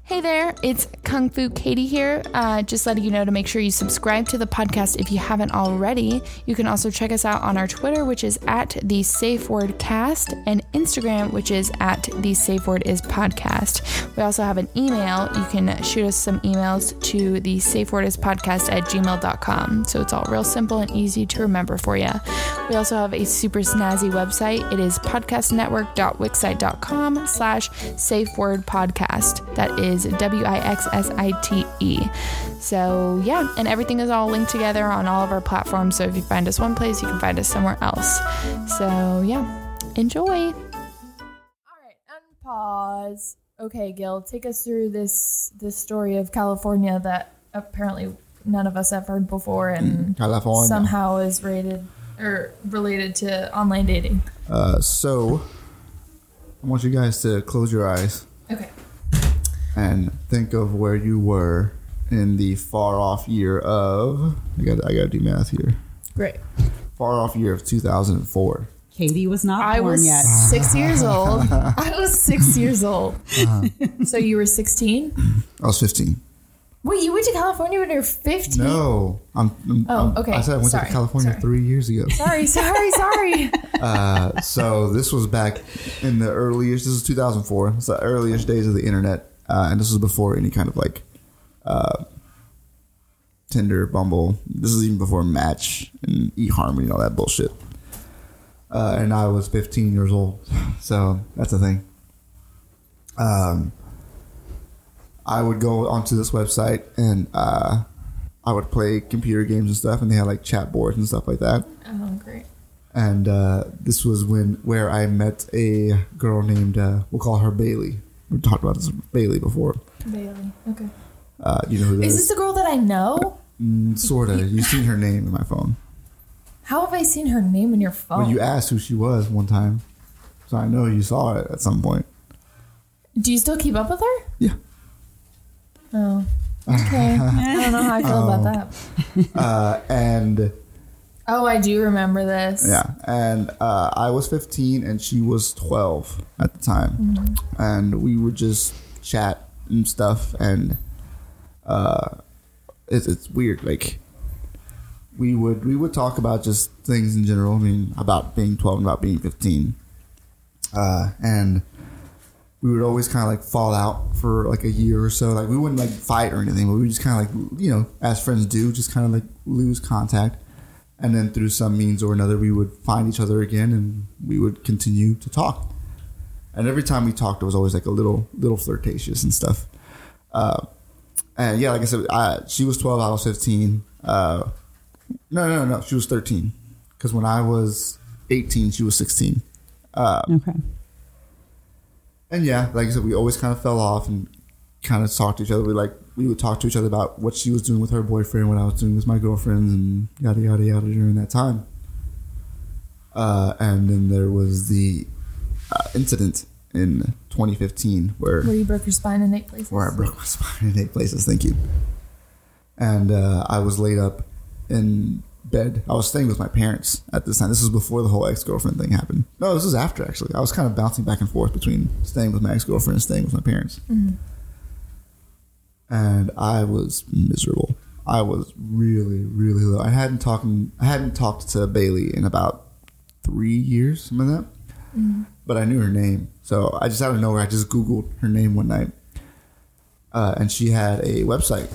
Hey there, it's Kung Fu Katie here. Uh, just letting you know to make sure you subscribe to the podcast if you haven't already. You can also check us out on our Twitter, which is at the Safe Word Cast, and Instagram, which is at the Safe Word Is Podcast. We also have an email. You can shoot us some emails to the Safe Word Is Podcast at gmail.com. So it's all real simple and easy to remember for you. We also have a super snazzy website. It is podcastnetwork.wixsite.com slash safe word podcast. That is W I X S I T E. So yeah, and everything is all linked together on all of our platforms. So if you find us one place, you can find us somewhere else. So yeah, enjoy. All right, unpause. Okay, Gil, take us through this this story of California that apparently none of us have heard before and California. somehow is rated or related to online dating. Uh, so, I want you guys to close your eyes Okay. And think of where you were in the far off year of. I got. I got to do math here. Great. Far off year of 2004. Katie was not I born was yet. six years *laughs* old. I was six years old. Uh-huh. So you were 16? I was 15. Wait, you went to California when you were 15? No, I'm. I'm- Oh, I'm- okay. I said I went Sorry. to California Sorry. three years ago. Sorry, sorry, sorry. *laughs* Uh, so this was back in the earliest. This is 2004. It's the earliest days of the internet, uh, and this was before any kind of like uh, Tinder, Bumble. This is even before Match and eHarmony and all that bullshit. Uh, and I was 15 years old, so that's the thing. Um, I would go onto this website and uh, I would play computer games and stuff, and they had like chat boards and stuff like that oh, great. and uh, this was when where I met a girl named uh, we'll call her Bailey. We talked about this Bailey before. Bailey. Okay. Uh, you know who that Is is? this the girl that I know? Mm, sort of. You've seen her name in my phone. How have I seen her name in your phone? Well, you asked who she was one time, so I know you saw it at some point. Do you still keep up with her? Yeah. Oh. Okay. *laughs* I don't know how I feel about that. Uh, and Oh, I do remember this. yeah, and uh, I was 15 and she was 12 at the time, and we would just chat and stuff, and uh, it's it's weird. Like we would we would talk about just things in general. I mean, about being 12 and about being 15, uh, and we would always kind of like fall out for like a year or so. Like we wouldn't like fight or anything, but we would just kind of like you know, as friends do, just kind of like lose contact. And then through some means or another, we would find each other again, and we would continue to talk. And every time we talked, it was always like a little, little flirtatious and stuff. Uh, and yeah, like I said, I, she was twelve, I was fifteen. Uh, no, no, no, she was thirteen. Because when I was eighteen, she was sixteen. Okay. And yeah, like I said, we always kind of fell off and kind of talked to each other. We like we would talk to each other about what she was doing with her boyfriend, what I was doing with my girlfriends, and yada yada yada during that time. Uh, and then there was the uh, incident in 2015 where Where you broke your spine in eight places. where I broke my *laughs* spine in eight places. Thank you. And uh, I was laid up in bed. I was staying with my parents at this time. This was before the whole ex girlfriend thing happened. No, this was after actually. I was kind of bouncing back and forth between staying with my ex girlfriend and staying with my parents. And I was miserable. I was really, really low. I hadn't talked. I hadn't talked to Bailey in about three years, something like that. But I knew her name, so I just out of nowhere, I just Googled her name one night, uh, and she had a website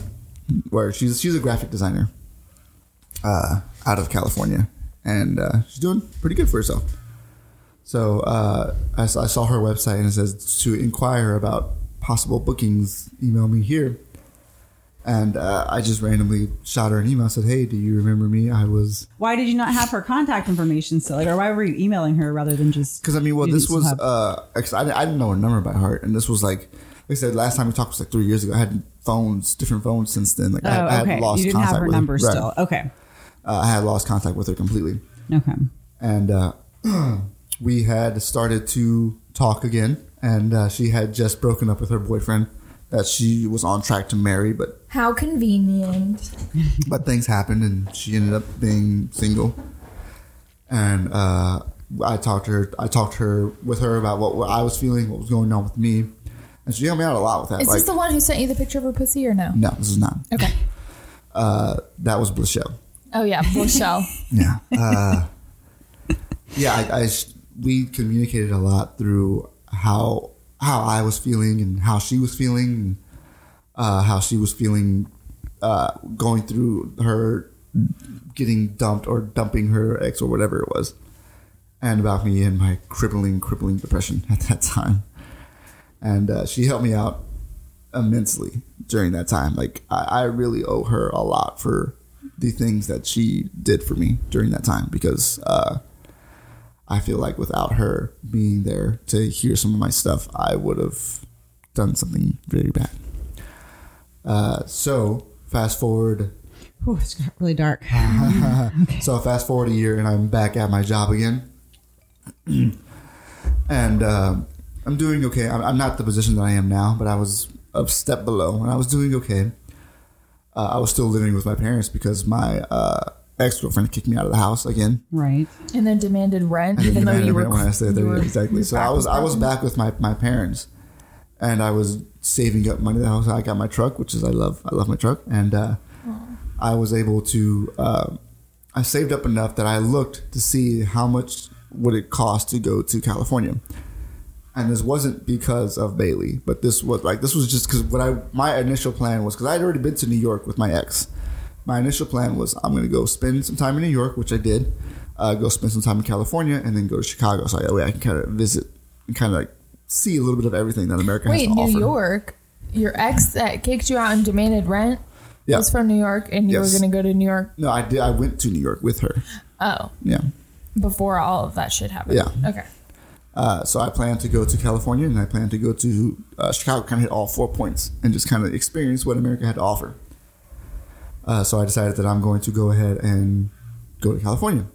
where she's she's a graphic designer uh, out of California, and uh, she's doing pretty good for herself. So uh, I, I saw her website and it says to inquire about possible bookings, email me here. And uh, I just randomly shot her an email. Said, "Hey, do you remember me? I was Why did you not have her contact information still? Like, or why were you emailing her rather than just? Because I mean, well, this was have- uh, I, I didn't know her number by heart, and this was like, like I said, last time we talked was like three years ago. I had phones, different phones since then. Like I, Oh, I okay. had lost You didn't contact have her with number Right. still. Okay. Uh, I had lost contact with her completely, Okay. and uh, *clears throat* we had started to talk again. And uh, she had just broken up with her boyfriend that she was on track to marry, but How convenient. but things happened and she ended up being single and uh, I talked to her. I talked to her with her about what, what I was feeling, what was going on with me, and she helped me out a lot with that. Is like, this the one who sent you the picture of her pussy or no? no, this is not. Okay. Uh, that was Blichelle. Oh yeah, Michelle. *laughs* Yeah. Uh, yeah, I, I we communicated a lot through how how I was feeling and how she was feeling, and, uh, how she was feeling uh, going through her getting dumped or dumping her ex or whatever it was, and about me and my crippling, crippling depression *laughs* at that time. And uh, she helped me out immensely during that time. Like I, I really owe her a lot for the things that she did for me during that time because uh, I feel like without her being there to hear some of my stuff, I would have done something very bad. Uh, so fast forward. Ooh, it's got really dark. *laughs* okay. So fast forward a year, and I'm back at my job again, *clears throat* and uh, I'm doing okay. I'm, I'm not the position that I am now, but I was a step below, and I was doing okay. Uh, I was still living with my parents because my uh, ex girlfriend kicked me out of the house again. Right. and then demanded rent, I even though demanded you were when I stayed there. you were exactly. So I was I was back with my, my parents, and I was saving up money. That I was I got my truck, which is I love I love my truck, and uh, I was able to uh, I saved up enough that I looked to see how much would it cost to go to California. And this wasn't because of Bailey, but this was like this was just because what I my initial plan was because I'd already been to New York with my ex. My initial plan was I'm going to go spend some time in New York, which I did. Uh, go spend some time in California, and then go to Chicago, so that way I can kind of visit and kind of like see a little bit of everything that America Wait, has to New offer. York. Your ex that kicked you out and demanded rent Yeah. was from New York, and you Yes. were going to go to New York. No, I did. I went to New York with her. Oh, Yeah. before all of that shit happened. Yeah. Okay. Uh, so I plan to go to California and I plan to go to uh, Chicago, kind of hit all four points and just kind of experience what America had to offer. Uh, so I decided that I'm going to go ahead and go to California.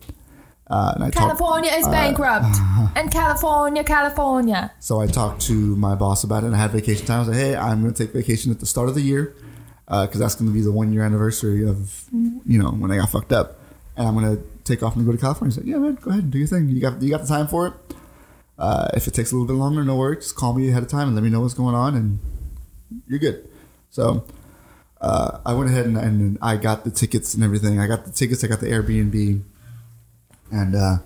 Uh, and I talked, California is bankrupt, *laughs* and California, California. so I talked to my boss about it and I had vacation time. I was like, hey, I'm going to take vacation at the start of the year because that's going to be the one year anniversary of, you know, when I got fucked up. And I'm going to take off and go to California. He's like, yeah, man, go ahead and do your thing. You got, you got the time for it. Uh, if it takes a little bit longer, no worries. Just call me ahead of time and let me know what's going on, and you're good. So uh, I went ahead and, and I got the tickets and everything. I got the tickets. I got the Airbnb, and uh,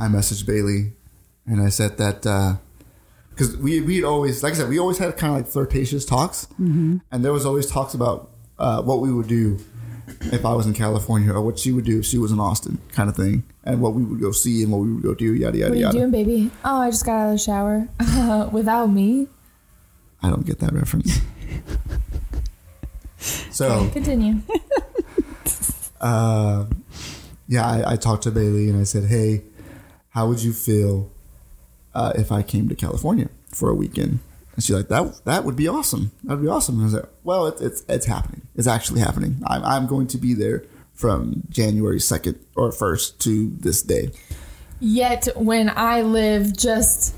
I messaged Bailey, and I said that because we we always, like I said, we always had kind of like flirtatious talks, and there was always talks about uh, what we would do if I was in California or what she would do if she was in Austin, kind of thing, and what we would go see and what we would go do, yada yada What are you yada. doing, baby? Oh, I just got out of the shower *laughs* without me. I don't get that reference. *laughs* so, Continue. uh, *laughs* yeah, I, I talked to Bailey and I said, "Hey, how would you feel uh, if I came to California for a weekend?" And she's like, "That that would be awesome. That'd be awesome." And I was like, "Well, it, it's it's happening. It's actually happening. I'm I'm going to be there from January second or first to this day." Yet when I live just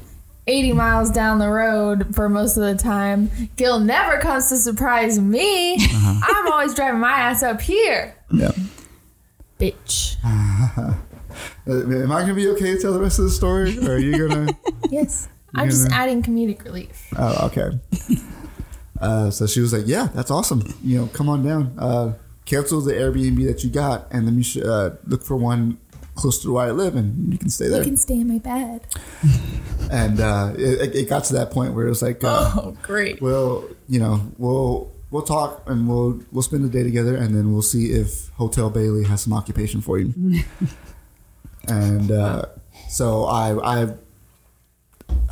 80 miles down the road for most of the time, Gil never comes to surprise me. I'm always driving my ass up here. Yeah. Bitch. Uh, Am I gonna be okay to tell the rest of the story, or are you gonna? *laughs* Yes. I'm just gonna- adding comedic relief. Oh, okay. Uh, so she was like, "Yeah, that's awesome. You know, come on down. Uh, cancel the Airbnb that you got, and then you should uh, look for one close to where I live, and you can stay there. You can stay in my bed. *laughs* And uh, it, it got to that point where it was like, uh, Oh, great. "Well, you know, we'll we'll talk and we'll we'll spend the day together, and then we'll see if Hotel Bailey has some occupation for you." *laughs* and uh, so I I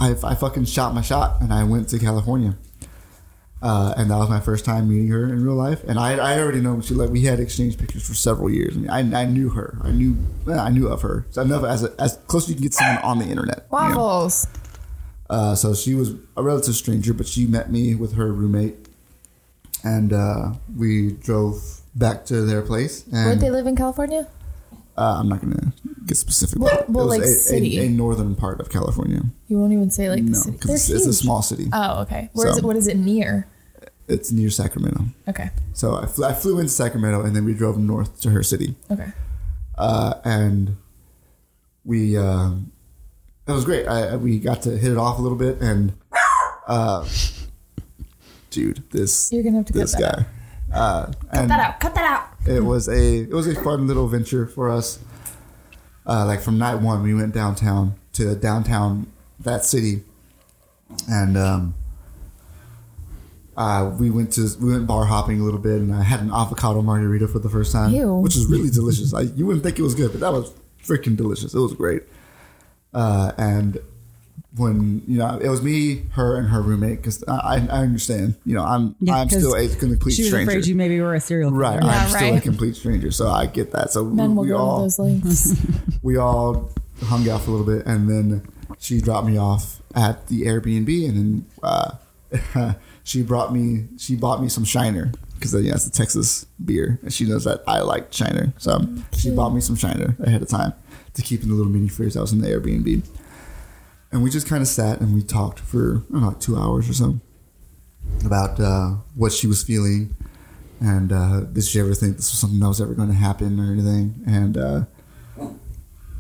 I, I fucking shot my shot and I went to California. Uh, and that was my first time meeting her in real life. And I, I already know she like we had exchanged pictures for several years. I mean, I, I knew her. I knew I knew of her. So enough as a, as close as you can get someone on the internet. you know? Waffles. Uh, so she was a relative stranger, but she met me with her roommate, and uh, we drove back to their place. And they live in California? Uh, I'm not gonna get specific. Well- it was like a, city. A, a northern part of California. You won't even say like the no, city. because They're it's, it's a small city. Oh, okay. Where is So- it? What is it near? It's near Sacramento. Okay. So I flew, I flew into Sacramento, and then we drove north to her city. Okay. uh, and we uh, it was great. I, we got to hit it off a little bit, and uh, dude, this You're gonna have to cut this that guy. Uh, Cut that out. Cut that out. It was a it was a fun little venture for us. Uh, like from night one, we went downtown to downtown that city, and um, uh, we went to we went bar hopping a little bit, and I had an avocado margarita for the first time, Ew. which was really delicious. I, you wouldn't think it was good, but that was freaking delicious. It was great. Uh, and when you know it was me, her, and her roommate, because I, I understand, you know, I'm Yeah, I'm 'cause still a complete stranger. She was stranger. afraid you maybe were a serial killer. Right, Yeah, I'm still a complete stranger, so I get that. So Men will we go all those links. *laughs* we all hung out for a little bit, and then she dropped me off at the Airbnb, and then uh, *laughs* she brought me she bought me some Shiner because yeah, it's a Texas beer, and she knows that I like Shiner, so she bought me some Shiner ahead of time to keep in the little mini fridge that was in the Airbnb. And we just kind of sat and we talked for I know, like two hours or so about uh, what she was feeling, and uh, did she ever think this was something that was ever going to happen or anything? And uh,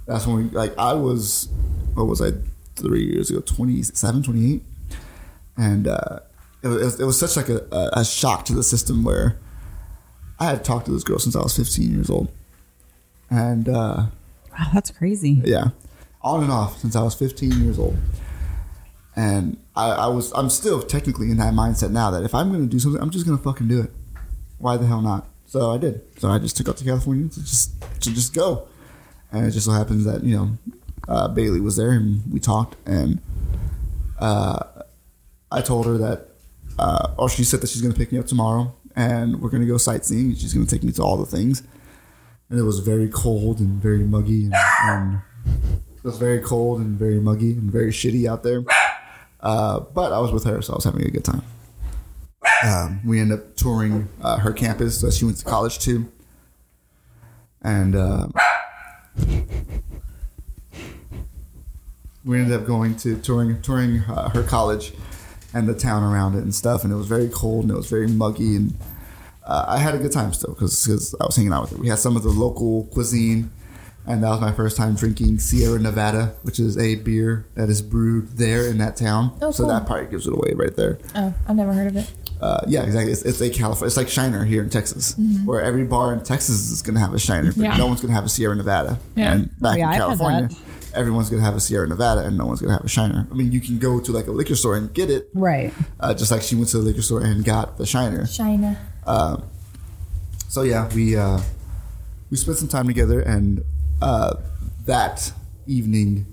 that's when we like I was what was I three years ago 27 28 and uh it was, it was such like a, a, a shock to the system where I had talked to this girl since I was 15 years old and uh Wow, that's crazy. yeah on and off since I was 15 years old. And I, I was I'm still technically in that mindset now that if I'm gonna do something I'm just gonna fucking do it. Why the hell not? So I did. So I just took out to California to just to just go. And it just so happens that you know uh, Bailey was there and we talked and uh, I told her that uh, or she said that she's gonna pick me up tomorrow and we're gonna go sightseeing. She's gonna take me to all the things. And it was very cold and very muggy and, and it was very cold and very muggy and very shitty out there. Uh, but I was with her so I was having a good time. Um, we ended up touring uh, her campus that she went to college to. And uh, we ended up going to touring touring uh, her college and the town around it and stuff. And it was very cold and it was very muggy and uh, I had a good time still because I was hanging out with her. We had some of the local cuisine, and that was my first time drinking Sierra Nevada, which is a beer that is brewed there in that town. Oh, so cool. that probably gives it away right there. oh, I've never heard of it. Uh, yeah, exactly. It's, it's a California. It's like Shiner here in Texas, where every bar in Texas is going to have a Shiner, but Mm-hmm. Yeah. no one's going to have a Sierra Nevada. Yeah. And back Oh, yeah, in California, everyone's going to have a Sierra Nevada, and no one's going to have a Shiner. I mean, you can go to like a liquor store and get it, Right. uh, just like she went to the liquor store and got the Shiner. China. so yeah, we uh, we spent some time together, and uh, that evening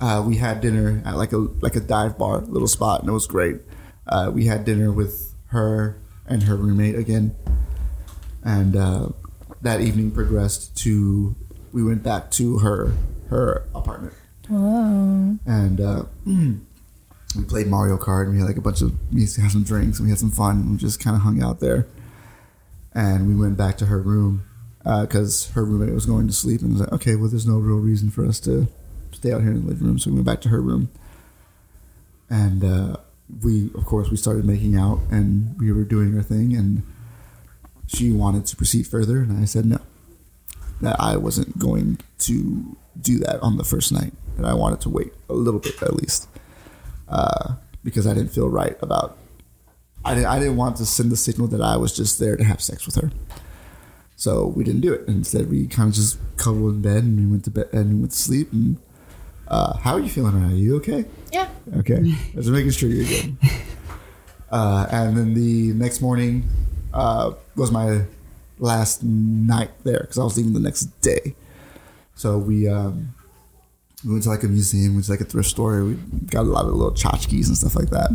uh, we had dinner at like a like a dive bar little spot, and it was great. Uh, we had dinner with her and her roommate again, and uh, that evening progressed to we went back to her her apartment, Whoa. and uh, *clears throat* we played Mario Kart, and we had like a bunch of we have some drinks, and we had some fun, and we just kind of hung out there and we went back to her room because her roommate was going to sleep and was like, okay, well, there's no real reason for us to stay out here in the living room, so we went back to her room, and uh, we, of course, we started making out, and we were doing our thing, and she wanted to proceed further, and I said no, that I wasn't going to do that on the first night, that I wanted to wait a little bit at least, uh, because I didn't feel right about I didn't, I didn't want to send the signal that I was just there to have sex with her. So we didn't do it. Instead, we kind of just cuddled in bed and we went to bed and we went to sleep. And uh, how are you feeling right now? Are you okay? Yeah. Okay. *laughs* Just making sure you're good. Uh, and then the next morning uh, was my last night there because I was leaving the next day. So we um, we went to like a museum, went to like a thrift store. We got a lot of little tchotchkes and stuff like that.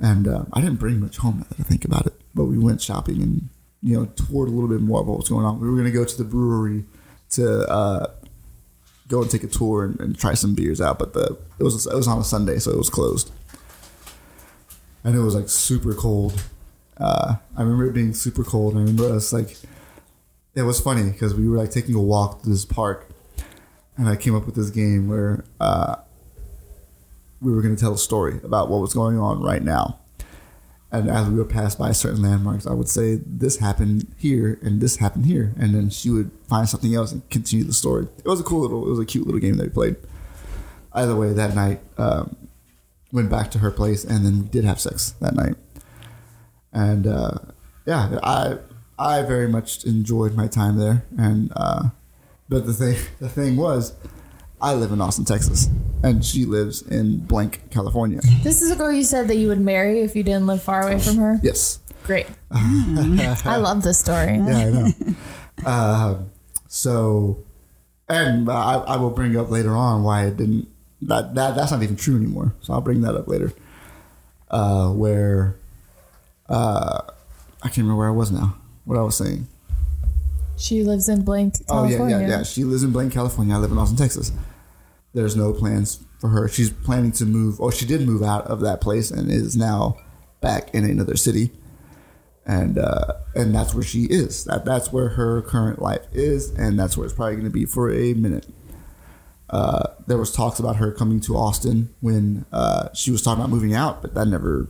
And uh, I didn't bring much home now that I think about it. But we went shopping and you know toured a little bit more of what was going on. We were going to go to the brewery to uh, go and take a tour and, and try some beers out. But the it was it was on a Sunday, so it was closed, and it was like super cold. Uh, I remember it being super cold. I remember us like it was funny because we were like taking a walk to this park, and I came up with this game where uh, we were going to tell a story about what was going on right now. And as we would pass by certain landmarks, I would say this happened here and this happened here, and then she would find something else and continue the story. It was a cool little, it was a cute little game that we played. either way, that night um, went back to her place, and then we did have sex that night. And uh, yeah, I I very much enjoyed my time there. And uh, but the thing *laughs* the thing was, I live in Austin, Texas, and she lives in blank, California. This is a girl you said that you would marry if you didn't live far away from her. Yes. Great. *laughs* I love this story. Yeah, I know. uh, so, and I, I will bring up later on why it didn't. That, that that's not even true anymore. So I'll bring that up later. Uh, where, uh, I can't remember where I was now. What I was saying. She lives in blank, California. Oh yeah, yeah, yeah. She lives in Blaine, California. I live in Austin, Texas. There's no plans for her. She's planning to move, or she did move out of that place and is now back in another city. And uh, and that's where she is. That that's where her current life is, and that's where it's probably going to be for a minute. Uh, there was talks about her coming to Austin when uh, she was talking about moving out, but that never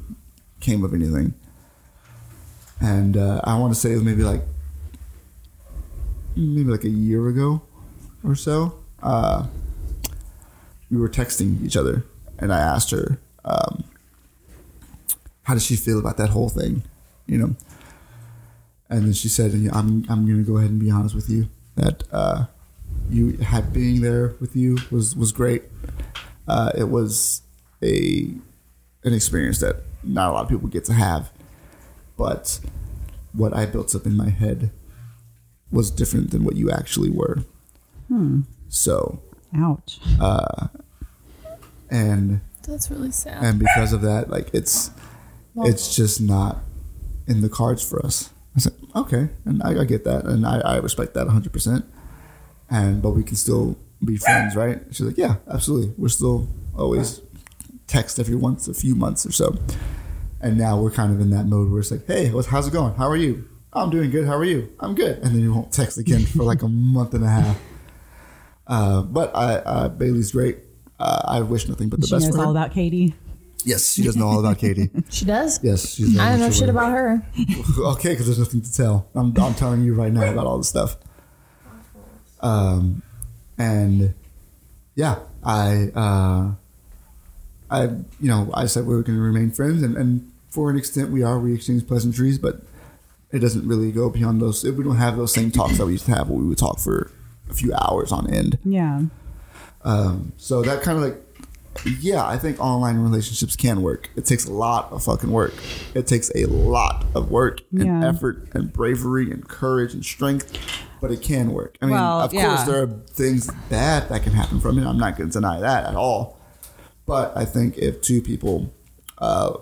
came of anything. And uh, I want to say it was maybe like maybe like a year ago or so, uh, we were texting each other, and I asked her, um, "How does she feel about that whole thing?" You know, and then she said, "I'm I'm going to go ahead and be honest with you that uh, you had being there with you was was great. Uh, it was a an experience that not a lot of people get to have, but what I built up in my head." was different than what you actually were. Hmm. So, Ouch. And That's really sad. and because of that, like it's it's just not in the cards for us. I said, okay, and I, I get that, and I, I respect that 100. percent And but we can still be friends, right? She's like, yeah, absolutely. We're still always text every once a few months or so. And now we're kind of in that mode where it's like, hey, what's, how's it going? How are you? I'm doing good. How are you? I'm good. And then you won't text again for like a month and a half. Uh, but I, uh, Bailey's great. Uh, I wish nothing but the She best knows for her. She knows all about Katie. Yes, she does know all about Katie. *laughs* she does? Yes, she's. I don't know shit about her. *laughs* Okay, because there's nothing to tell. I'm, I'm telling you right now about all this stuff. Um, and yeah, I, uh, I, you know, I said we were going to remain friends, and, and for an extent, we are. We exchange pleasantries, but it doesn't really go beyond those. We don't have those same talks that we used to have, where we would talk for a few hours on end. Yeah. Um, so that kind of like, yeah, I think online relationships can work. It takes a lot of fucking work. It takes a lot of work and Yeah. effort and bravery and courage and strength, but it can work. I mean, Well, of course, there are things bad that can happen from it. I'm not going to deny that at all. But I think if two people uh,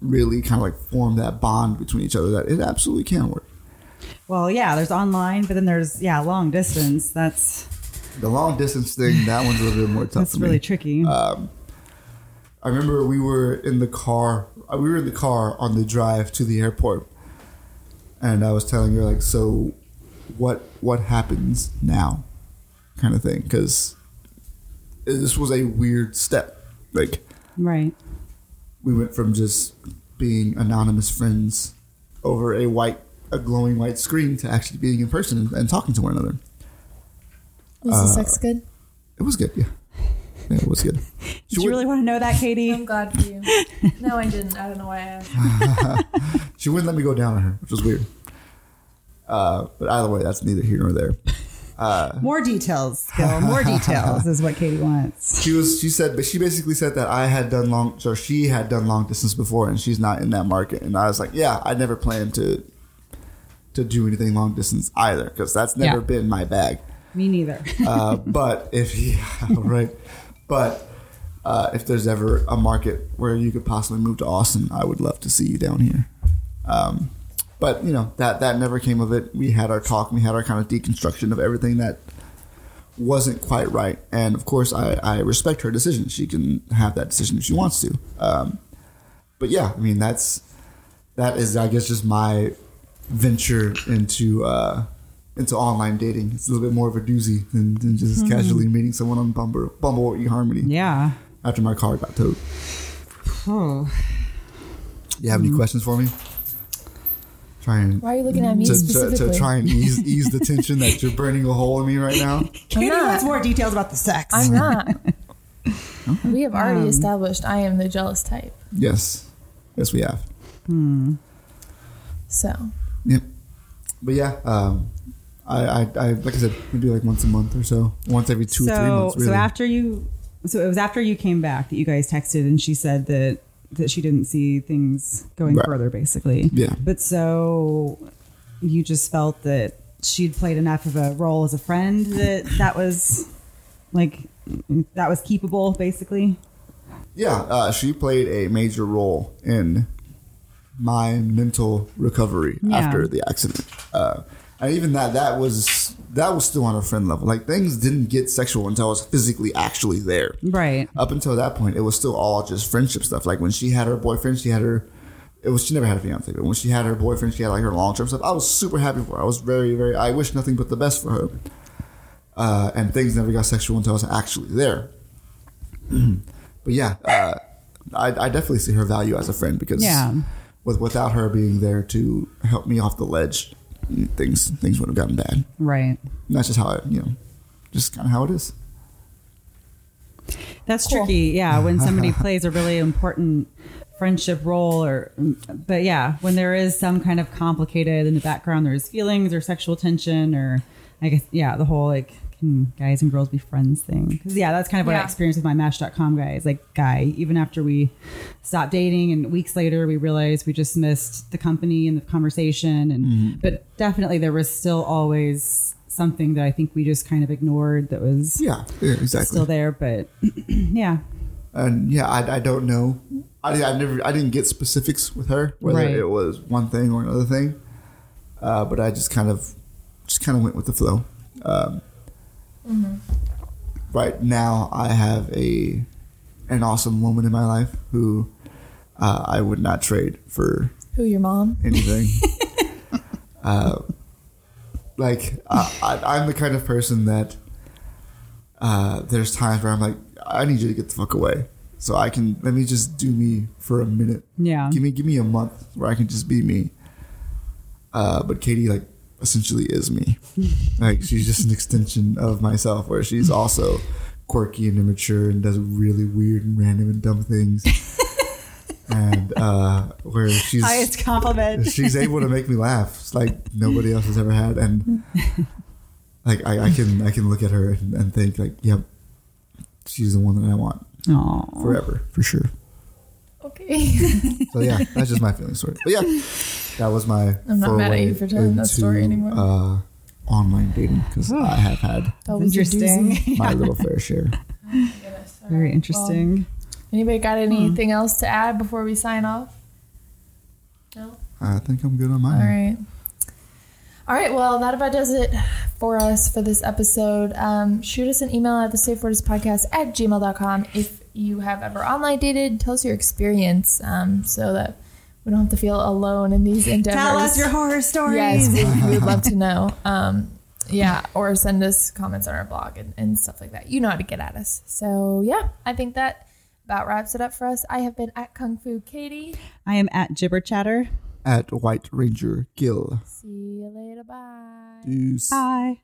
really kind of like form that bond between each other, that it absolutely can work. Well, yeah, there's online, but then there's, yeah, long distance. That's The long distance thing, that one's a little bit more *laughs* tough that's for me. really tricky. I remember we were in the car. uh, We were in the car on the drive to the airport, and I was telling her like, "So, what what happens now?" Kind of thing, because this was a weird step. Like right. we went from just being anonymous friends over a white, a glowing white screen to actually being in person and, and talking to one another. Was Uh, the sex good? It was good, yeah. Yeah, it was good. *laughs* Did you really want to know that, Katie? I'm glad for you. *laughs* no, I didn't. I don't know why I asked. *laughs* She wouldn't let me go down on her, which was weird. Uh, but either way, that's neither here nor there. More details, Gil. More details is what Katie wants. She was. She said, but she basically said that I had done long, so she had done long distance before, and she's not in that market. And I was like, yeah, I never planned to to do anything long distance either, because that's never Yeah. been my bag. Me neither. *laughs* Uh, but if *laughs* yeah, right, but uh, if there's ever a market where you could possibly move to Austin, I would love to see you down here. Um, but you know that that never came of it. We had our talk. We had our kind of deconstruction of everything that wasn't quite right. And of course, I, I respect her decision. She can have that decision if she wants to. Um, but yeah, I mean that's that is I guess just my venture into uh, into online dating. It's a little bit more of a doozy than, than just casually meeting someone on Bumble, Bumble or eHarmony yeah. after my car got towed. Oh. You have any questions for me? Try and Why are you looking at me to, to, specifically? to try and ease *laughs* ease the tension that you're burning a hole in me right now. Katie not. wants more details about the sex. I'm not. *laughs* We have already Um, established I am the jealous type. Yes, yes, we have. Hmm. So Yep. But yeah, um, I, I, I, like I said, maybe like once a month or so, once every two so, or three months. Really. so after you, so it was after you came back that you guys texted, and she said that that she didn't see things going Right. further, basically. Yeah. But so you just felt that she'd played enough of a role as a friend that that was like that was keepable, basically. Yeah, uh, she played a major role in my mental recovery Yeah. after the accident. Uh, and even that, that was that was still on a friend level. Like things didn't get sexual until I was physically actually there. Right. Up until that point, it was still all just friendship stuff. Like when she had her boyfriend, she had her. It was she never had a fiance, but when she had her boyfriend, she had like her long term stuff. I was super happy for her. I was very, very. I wish nothing but the best for her. Uh, and things never got sexual until I was actually there. *clears throat* but yeah, uh, I, I definitely see her value as a friend because Yeah. with without her being there to help me off the ledge, things things would have gotten bad. Right. And that's just how it, you know, just kind of how it is. That's Cool. tricky. Yeah, when somebody *laughs* plays a really important friendship role or but yeah, when there is some kind of complicated in the background there's feelings or sexual tension or I guess yeah, the whole like can guys and girls be friends thing. Cuz yeah, that's kind of what I experienced with my match.com guys. Like guy, even after we stopped dating and weeks later we realized we just missed the company and the conversation and but definitely there was still always something that I think we just kind of ignored that was Yeah, yeah exactly. still there, but *clears throat* yeah. and yeah, I, I don't know. I, I never I didn't get specifics with her whether Right. it was one thing or another thing, uh, but I just kind of just kind of went with the flow. Um, Right now, I have a an awesome woman in my life who uh, I would not trade for who your mom? anything. *laughs* uh, like I, I, I'm the kind of person that uh, there's times where I'm like, I need you to get the fuck away, so I can let me just do me for a minute. Yeah. Give me give me a month where I can just be me. Uh, but Katie like essentially is me. like she's just an extension of myself, where she's also quirky and immature and does really weird and random and dumb things. and uh, where she's Highest compliment. she's able to make me laugh it's like nobody else has ever had and like I, I can I can look at her and, and think like yep she's the one that I want Aw. forever for sure Okay. *laughs* so yeah that's just my feeling story but yeah that was my I'm not mad at you for telling that story anymore. uh, online dating because I have had That was Interesting. my *laughs* little fair share Goodness. Very right. interesting. Well, anybody got anything else to add before we sign off? No. I think I'm good on mine All right. All right. Well, that about does it for us for this episode. Um, shoot us an email at the Safe Words Podcast at gmail.com if you have ever online dated. Tell us your experience um, so that we don't have to feel alone in these endeavors. Tell us your horror stories. Yes, we, we would love to *laughs* know. Um, yeah, or send us comments on our blog and, and stuff like that. You know how to get at us. So, yeah, I think that about wraps it up for us. I have been at Kung Fu Katie. I am at Jibber Chatter. at White Ranger Gil See you later. Bye. Deuce. Bye.